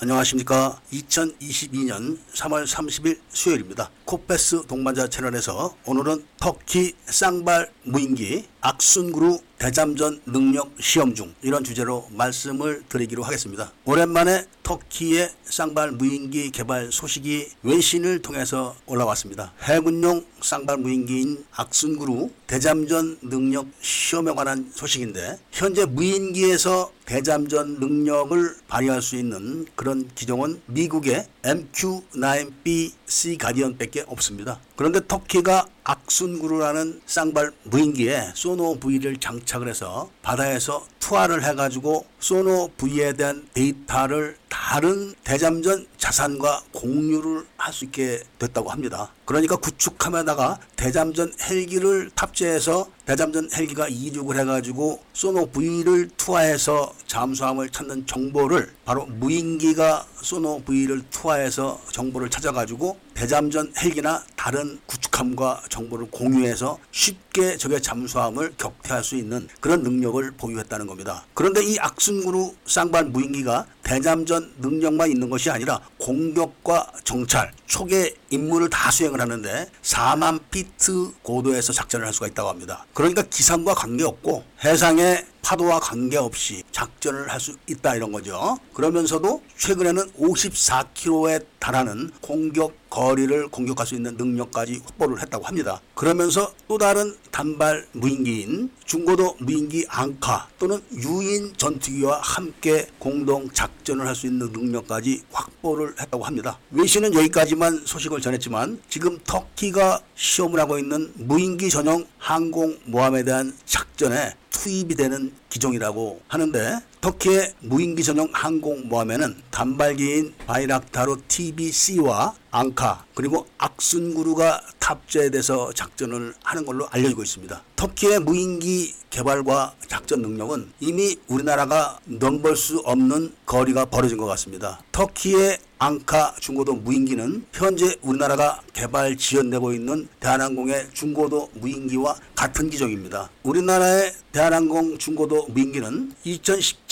안녕하십니까. 2022년 3월 30일 수요일입니다. 코페스 동반자 채널에서 오늘은 터키 쌍발 무인기 악순그루 대잠전 능력 시험 중 이런 주제로 말씀을 드리기로 하겠습니다. 오랜만에 터키의 쌍발 무인기 개발 소식이 외신을 통해서 올라왔습니다. 해군용 쌍발 무인기인 악순그루 대잠전 능력 시험에 관한 소식인데 현재 무인기에서 대잠전 능력을 발휘할 수 있는 그런 기종은 미국의 MQ-9B C 가디언 밖에 없습니다. 그런데 터키가 악순구루라는 쌍발 무인기에 소노 V를 장착을 해서 바다에서 투하를 해가지고 소노 V에 대한 데이터를 다른 대잠전 자산과 공유를 할 수 있게 됐다고 합니다. 그러니까 구축함에다가 대잠전 헬기를 탑재해서 대잠전 헬기가 이륙을 해가지고 소노 V를 투하해서 잠수함을 찾는 정보를 바로 무인기가 소노 V를 투하해서 정보를 찾아가지고 대잠전 헬기나 다른 구축함과 정보를 공유해서 쉽게 적의 잠수함을 격퇴할 수 있는 그런 능력을 보유했다는 겁니다. 그런데 이 악순구루 쌍발 무인기가 대잠전 능력만 있는 것이 아니라 공격과 정찰, 초계 임무를 다 수행을 하는데 4만 피트 고도에서 작전을 할 수가 있다고 합니다. 그러니까 기상과 관계없고 해상에 파도와 관계없이 작전을 할 수 있다 이런 거죠. 그러면서도 최근에는 54km에 달하는 공격 거리를 공격할 수 있는 능력까지 확보를 했다고 합니다. 그러면서 또 다른 단발 무인기인 중고도 무인기 앙카 또는 유인 전투기와 함께 공동 작전을 할 수 있는 능력까지 확보를 했다고 합니다. 외신은 여기까지만 소식을 전했지만 지금 터키가 시험을 하고 있는 무인기 전용 항공 모함에 대한 작전에 투입이 되는 기종이라고 하는데 터키의 무인기 전용 항공모함에는 단발기인 바이락타르 TBC와 앙카 그리고 악순구루가 탑재돼서 작전을 하는 걸로 알려지고 있습니다. 터키의 무인기 개발과 작전 능력은 이미 우리나라가 넘볼 수 없는 거리가 벌어진 것 같습니다. 터키의 앙카 중고도 무인기는 현재 우리나라가 개발 지연되고 있는 대한항공의 중고도 무인기와 같은 기종입니다. 우리나라의 대한항공 중고도 무인기는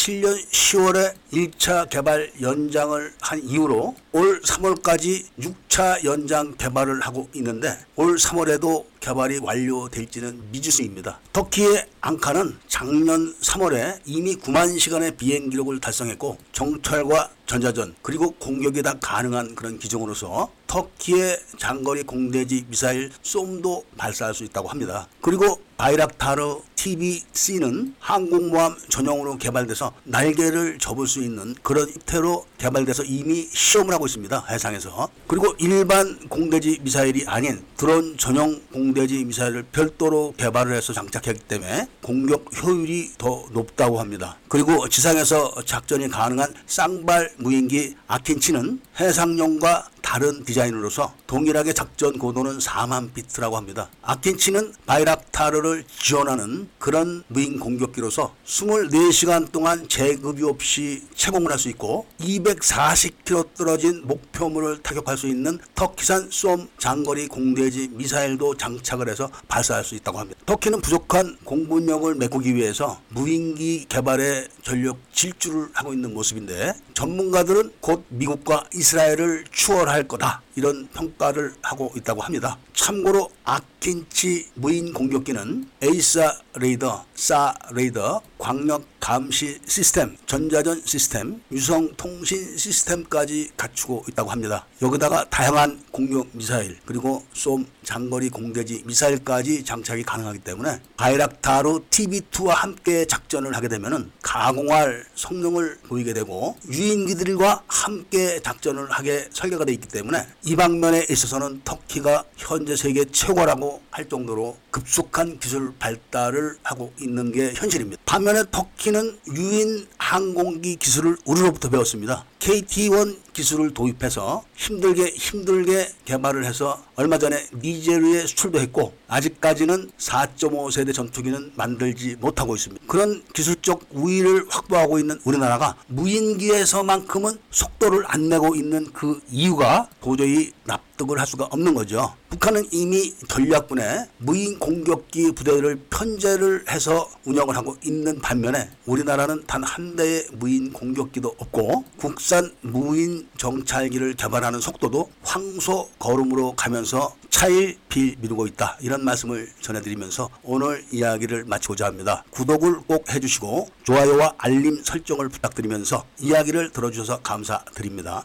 2017년 10월에 1차 개발 연장을 한 이후로 올 3월까지 6차 연장 개발을 하고 있는데 올 3월에도 개발이 완료될지는 미지수입니다. 터키의 앙카는 작년 3월에 이미 9만 시간의 비행 기록을 달성했고 정찰과 전자전 그리고 공격이 다 가능한 그런 기종으로서 터키의 장거리 공대지 미사일 쏨도 발사할 수 있다고 합니다. 그리고 바이락타르 TBC는 항공모함 전용으로 개발돼서 날개를 접을 수 있는 그런 형태로 개발돼서 이미 시험을 하고 있습니다. 해상에서. 그리고 일반 공대지 미사일이 아닌 드론 전용 공대지 미사일을 별도로 개발을 해서 장착했기 때문에 공격 효율이 더 높다고 합니다. 그리고 지상에서 작전이 가능한 쌍발 무인기 아킨치는 해상용과 다른 디자인으로서 동일하게 작전 고도는 4만 비트라고 합니다. 아킨치는 바이락타르를 지원하는 그런 무인 공격기로서 24시간 동안 재급이 없이 채공을 할 수 있고 240km 떨어진 목표물을 타격할 수 있는 터키산 쏨 장거리 공대지 미사일도 장착을 해서 발사할 수 있다고 합니다. 터키는 부족한 공군력을 메꾸기 위해서 무인기 개발에 전력 질주를 하고 있는 모습인데 전문가들은 곧 미국과 이스라엘을 추월할 거다. 이런 평가를 하고 있다고 합니다. 참고로 아킨치 무인 공격기는 AESA 레이더, SAR 레이더, 광역 감시 시스템, 전자전 시스템, 위성 통신 시스템까지 갖추고 있다고 합니다. 여기다가 다양한 공격 미사일 그리고 SOM 장거리 공대지 미사일까지 장착이 가능하기 때문에 바이락타르 TB2와 함께 작전을 하게 되면은 가공할 성능을 보이게 되고 유인기들과 함께 작전을 하게 설계가 되어 있기 때문에 이 방면에 있어서는 터키가 현재 세계 최고라고 할 정도로 급속한 기술 발달을 하고 있는 게 현실입니다. 반면에 터키는 유인 항공기 기술을 우리로부터 배웠습니다. KT1 기술을 도입해서 힘들게 힘들게 개발을 해서 얼마 전에 니제르에 수출도 했고 아직까지는 4.5세대 전투기는 만들지 못하고 있습니다. 그런 기술적 우위를 확보하고 있는 우리나라가 무인기에서만큼은 속도를 안 내고 있는 그 이유가 도저히 납득을 할 수가 없는 거죠. 북한은 이미 전략군에 무인 공격기 부대를 편제를 해서 운영을 하고 있는 반면에 우리나라는 단 한 대의 무인 공격기도 없고 국산 무인 정찰기를 개발하는 속도도 황소 걸음으로 가면서 차일필 미루고 있다. 이런 말씀을 전해드리면서 오늘 이야기를 마치고자 합니다. 구독을 꼭 해주시고 좋아요와 알림 설정을 부탁드리면서 이야기를 들어주셔서 감사드립니다.